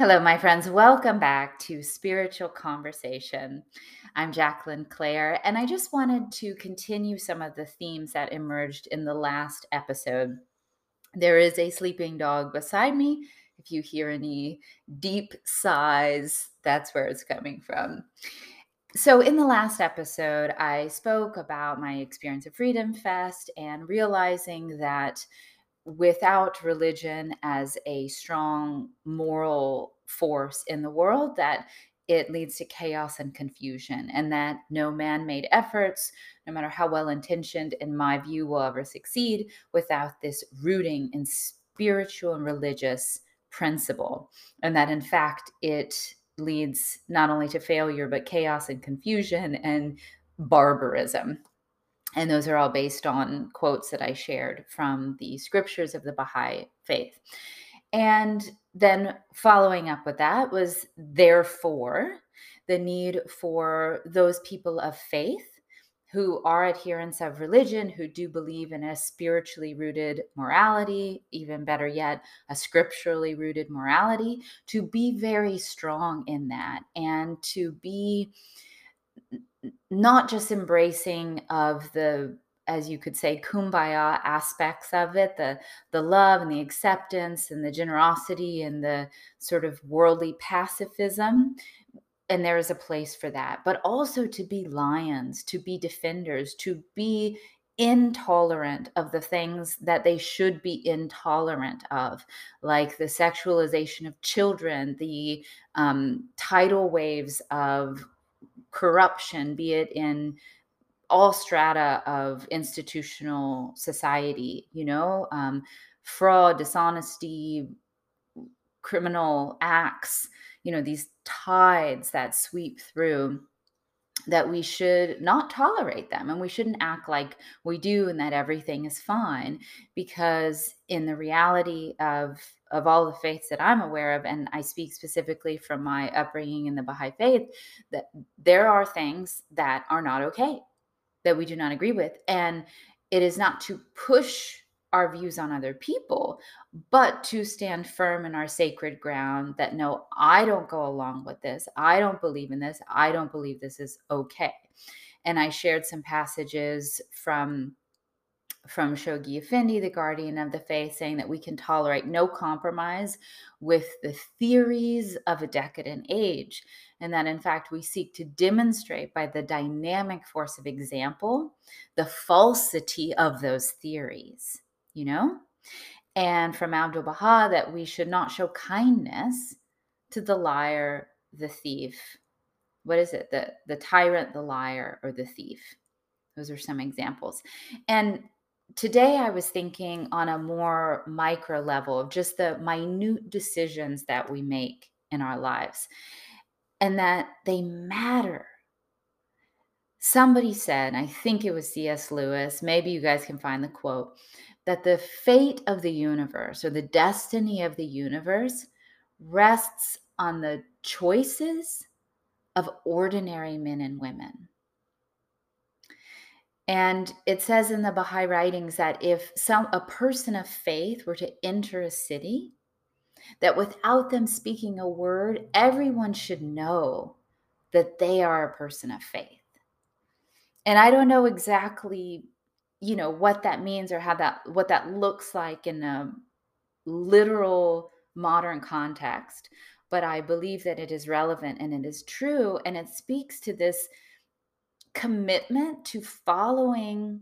Hello, my friends. Welcome back to Spiritual Conversation. I'm Jacqueline Claire, and I just wanted to continue some of the themes that emerged in the last episode. There is a sleeping dog beside me. If you hear any deep sighs, that's where it's coming from. So, in the last episode, I spoke about my experience of Freedom Fest and realizing that without religion as a strong moral force in the world that it leads to chaos and confusion and that no man-made efforts no matter how well intentioned in my view will ever succeed without this rooting in spiritual and religious principle. And that in fact it leads not only to failure but chaos and confusion and barbarism and those are all based on quotes that I shared from the scriptures of the Baha'i faith. And then following up with that was therefore the need for those people of faith who are adherents of religion, who do believe in a spiritually rooted morality, even better yet, a scripturally rooted morality, to be very strong in that and to be not just embracing of the as you could say kumbaya aspects of it the the love and the acceptance and the generosity and the sort of worldly pacifism and there is a place for that but also to be lions to be defenders to be intolerant of the things that they should be intolerant of, like the sexualization of children, the um, tidal waves of corruption, be it in all strata of institutional society, you know, um, fraud, dishonesty, criminal acts, you know, these tides that sweep through that we should not tolerate them and we shouldn't act like we do and that everything is fine because in the reality of of all the faiths that I'm aware of, and I speak specifically from my upbringing in the Baha'i faith, that there are things that are not okay, that we do not agree with. And it is not to push our views on other people, but to stand firm in our sacred ground that no, I don't go along with this. I don't believe in this. I don't believe this is okay. And I shared some passages from from Shoghi Effendi, the guardian of the faith, saying that we can tolerate no compromise with the theories of a decadent age. And that, in fact, we seek to demonstrate by the dynamic force of example the falsity of those theories, you know? And from Abdul Baha, that we should not show kindness to the liar, the thief. What is it? The, the tyrant, the liar, or the thief. Those are some examples. And today I was thinking on a more micro level of just the minute decisions that we make in our lives and that they matter. Somebody said, I think it was C.S. Lewis, maybe you guys can find the quote, that the fate of the universe or the destiny of the universe rests on the choices of ordinary men and women. And it says in the Baha'i writings that if some a person of faith were to enter a city, that without them speaking a word, everyone should know that they are a person of faith. And I don't know exactly, you know, what that means or how that what that looks like in a literal modern context, but I believe that it is relevant and it is true and it speaks to this commitment to following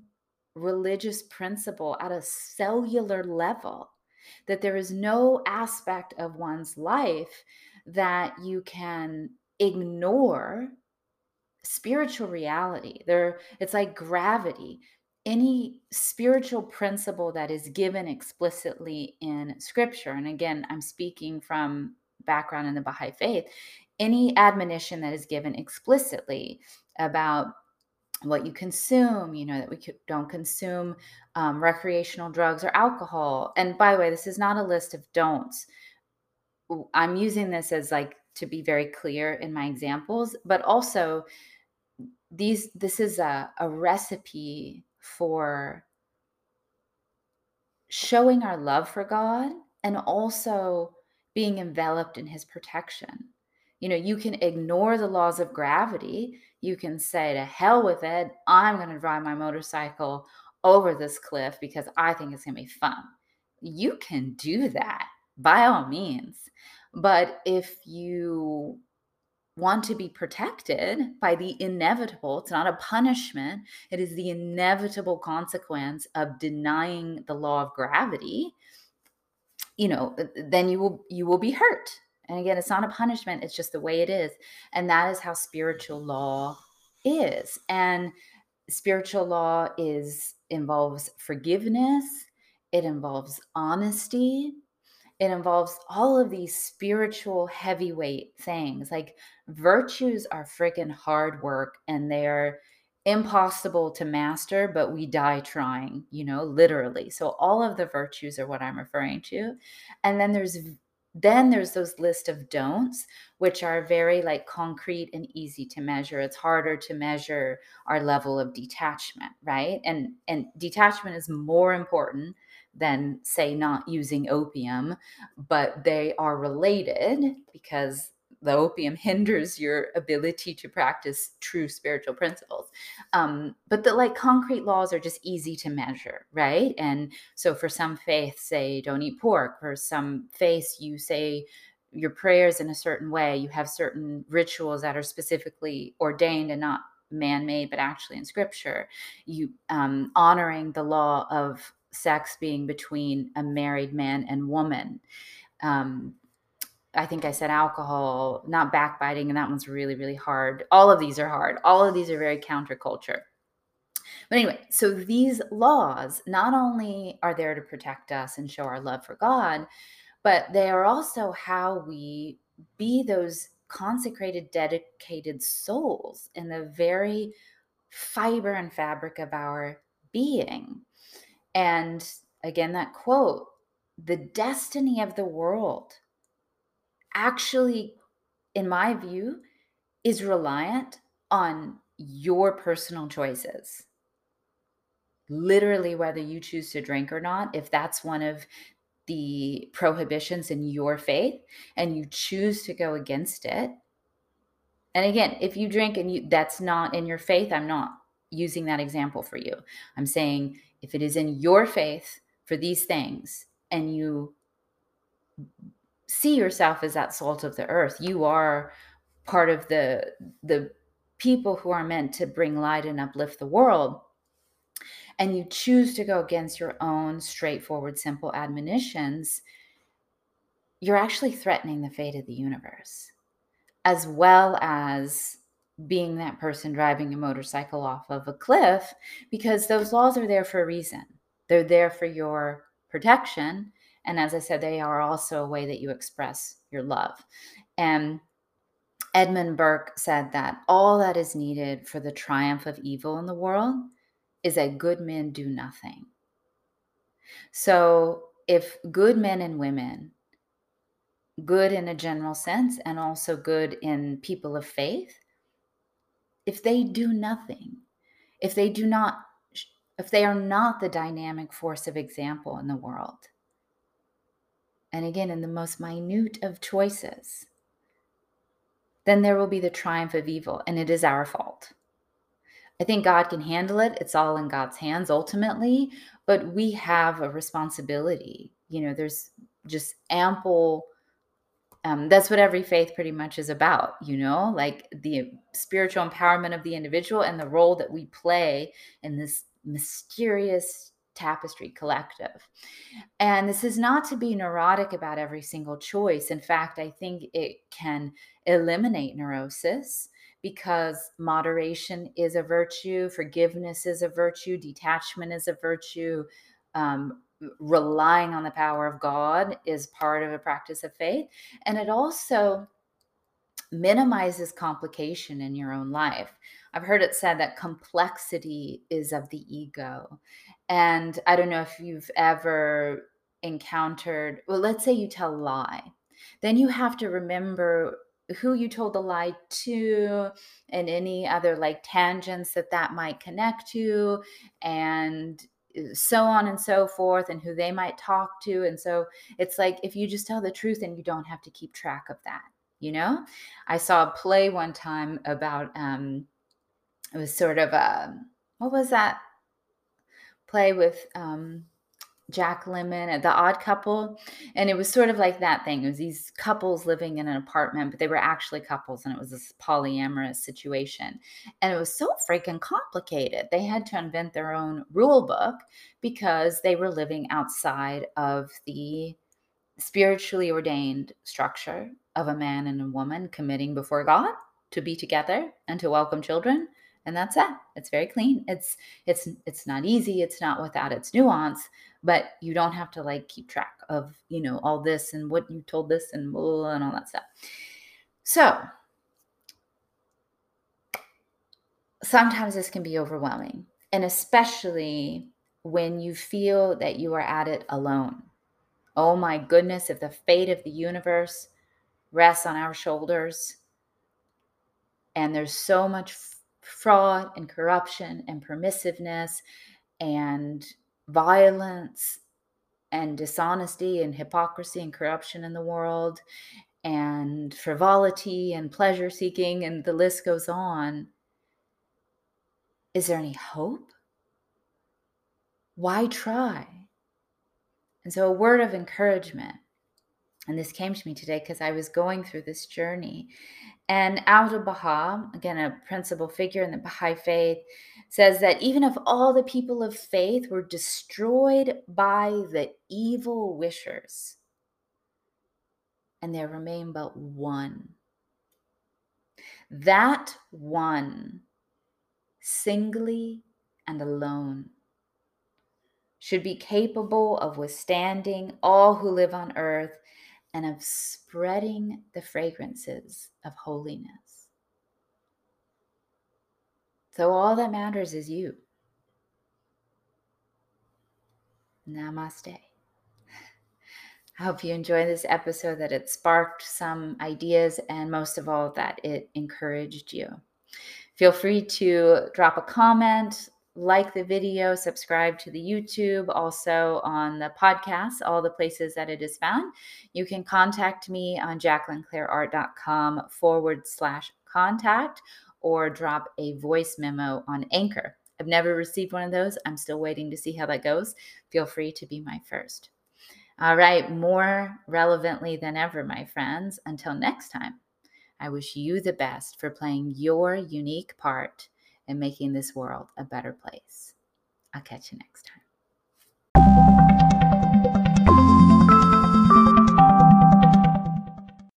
religious principle at a cellular level that there is no aspect of one's life that you can ignore spiritual reality. There it's like gravity any spiritual principle that is given explicitly in scripture and again i'm speaking from background in the baha'i faith any admonition that is given explicitly about what you consume, you know, that we don't consume um, recreational drugs or alcohol. And by the way, this is not a list of don'ts. I'm using this as like to be very clear in my examples, but also these this is a, a recipe for showing our love for God and also being enveloped in his protection. You know, you can ignore the laws of gravity. You can say, to hell with it, I'm going to drive my motorcycle over this cliff because I think it's going to be fun. You can do that by all means. But if you want to be protected by the inevitable, it's not a punishment, it is the inevitable consequence of denying the law of gravity, you know, uh, uh, then you will you will be hurt. And again, it's not a punishment, it's just the way it is. And that is how spiritual law is. And spiritual law is involves forgiveness, it involves honesty, it involves all of these spiritual heavyweight things. Like virtues are freaking hard work and they're impossible to master, but we die trying, you know, literally. So all of the virtues are what I'm referring to. And then there's then there's those list of don'ts which are very like concrete and easy to measure it's harder to measure our level of detachment right and and detachment is more important than say not using opium but they are related because the opium hinders your ability to practice true spiritual principles. Um, but the like concrete laws are just easy to measure right? And so for some faiths say don't eat pork. For some faiths you say your prayers in a certain way. You have certain rituals that are specifically ordained and not man-made but actually in scripture. You um, honoring the law of sex being between a married man and woman um, I think I said alcohol, not backbiting, and that one's really, really hard. All of these are hard. All of these are very counterculture. But anyway, so these laws not only are there to protect us and show our love for God, but they are also how we be those consecrated, dedicated souls in the very fiber and fabric of our being. And again, that quote the destiny of the world actually, in my view, is reliant on your personal choices. Literally, whether you choose to drink or not, if that's one of the prohibitions in your faith and you choose to go against it. And again, if you drink and you that's not in your faith, I'm not using that example for you. I'm saying if it is in your faith for these things and you see yourself as that salt of the earth. You are part of the the people who are meant to bring light and uplift the world. And you choose to go against your own straightforward, simple admonitions, you're actually threatening the fate of the universe, as well as being that person driving a motorcycle off of a cliff, because those laws are there for a reason. They're there for your protection and as I said, they are also a way that you express your love. And Edmund Burke said that all that is needed for the triumph of evil in the world is that good men do nothing. So if good men and women, good in a general sense, and also good in people of faith, if they do nothing, if they do not, if they are not the dynamic force of example in the world, and again in the most minute of choices, then there will be the triumph of evil, and it is our fault. I think God can handle it. It's all in God's hands ultimately, but we have a responsibility. You know, there's just ample. Um, that's what every faith pretty much is about, you know, like the spiritual empowerment of the individual and the role that we play in this mysterious Tapestry Collective. And this is not to be neurotic about every single choice. In fact, I think it can eliminate neurosis because moderation is a virtue, forgiveness is a virtue, detachment is a virtue. Um, relying on the power of God is part of a practice of faith. And it also minimizes complication in your own life. I've heard it said that complexity is of the ego. And I don't know if you've ever encountered, well, let's say you tell a lie. Then you have to remember who you told the lie to and any other like tangents that that might connect to and so on and so forth and who they might talk to and so it's like if you just tell the truth and you don't have to keep track of that you know? I saw a play one time about um it was sort of a what was that play with um Jack Lemmon at The Odd Couple. And it was sort of like that thing. It was these couples living in an apartment, but they were actually couples and it was this polyamorous situation. And it was so freaking complicated. They had to invent their own rule book because they were living outside of the spiritually ordained structure of a man and a woman committing before God to be together and to welcome children and that's it it's very clean. It's it's it's not easy. It's not without its nuance but you don't have to like keep track of you know all this and what you told this and blah, and all that stuff. So sometimes this can be overwhelming and especially when you feel that you are at it alone. Oh my goodness if the fate of the universe rests on our shoulders and there's so much fraud and corruption and permissiveness and violence and dishonesty and hypocrisy and corruption in the world and frivolity and pleasure seeking and the list goes on. Is there any hope? Why try? And so a word of encouragement and this came to me today because i was going through this journey. And Abdu'l Baha, again, a principal figure in the Baha'i faith, says that even if all the people of faith were destroyed by the evil wishers, and there remain but one, that one, singly and alone, should be capable of withstanding all who live on earth and of spreading the fragrances of holiness. So, all that matters is you. Namaste. I hope you enjoy this episode, that it sparked some ideas, and most of all, that it encouraged you. Feel free to drop a comment, like the video, subscribe to the YouTube, also on the podcast, all the places that it is found. You can contact me on jacquelineclaireart.com forward slash contact or drop a voice memo on Anchor. I've never received one of those. I'm still waiting to see how that goes. Feel free to be my first. All right, more relevantly than ever, my friends, until next time, I wish you the best for playing your unique part and making this world a better place. I'll catch you next time.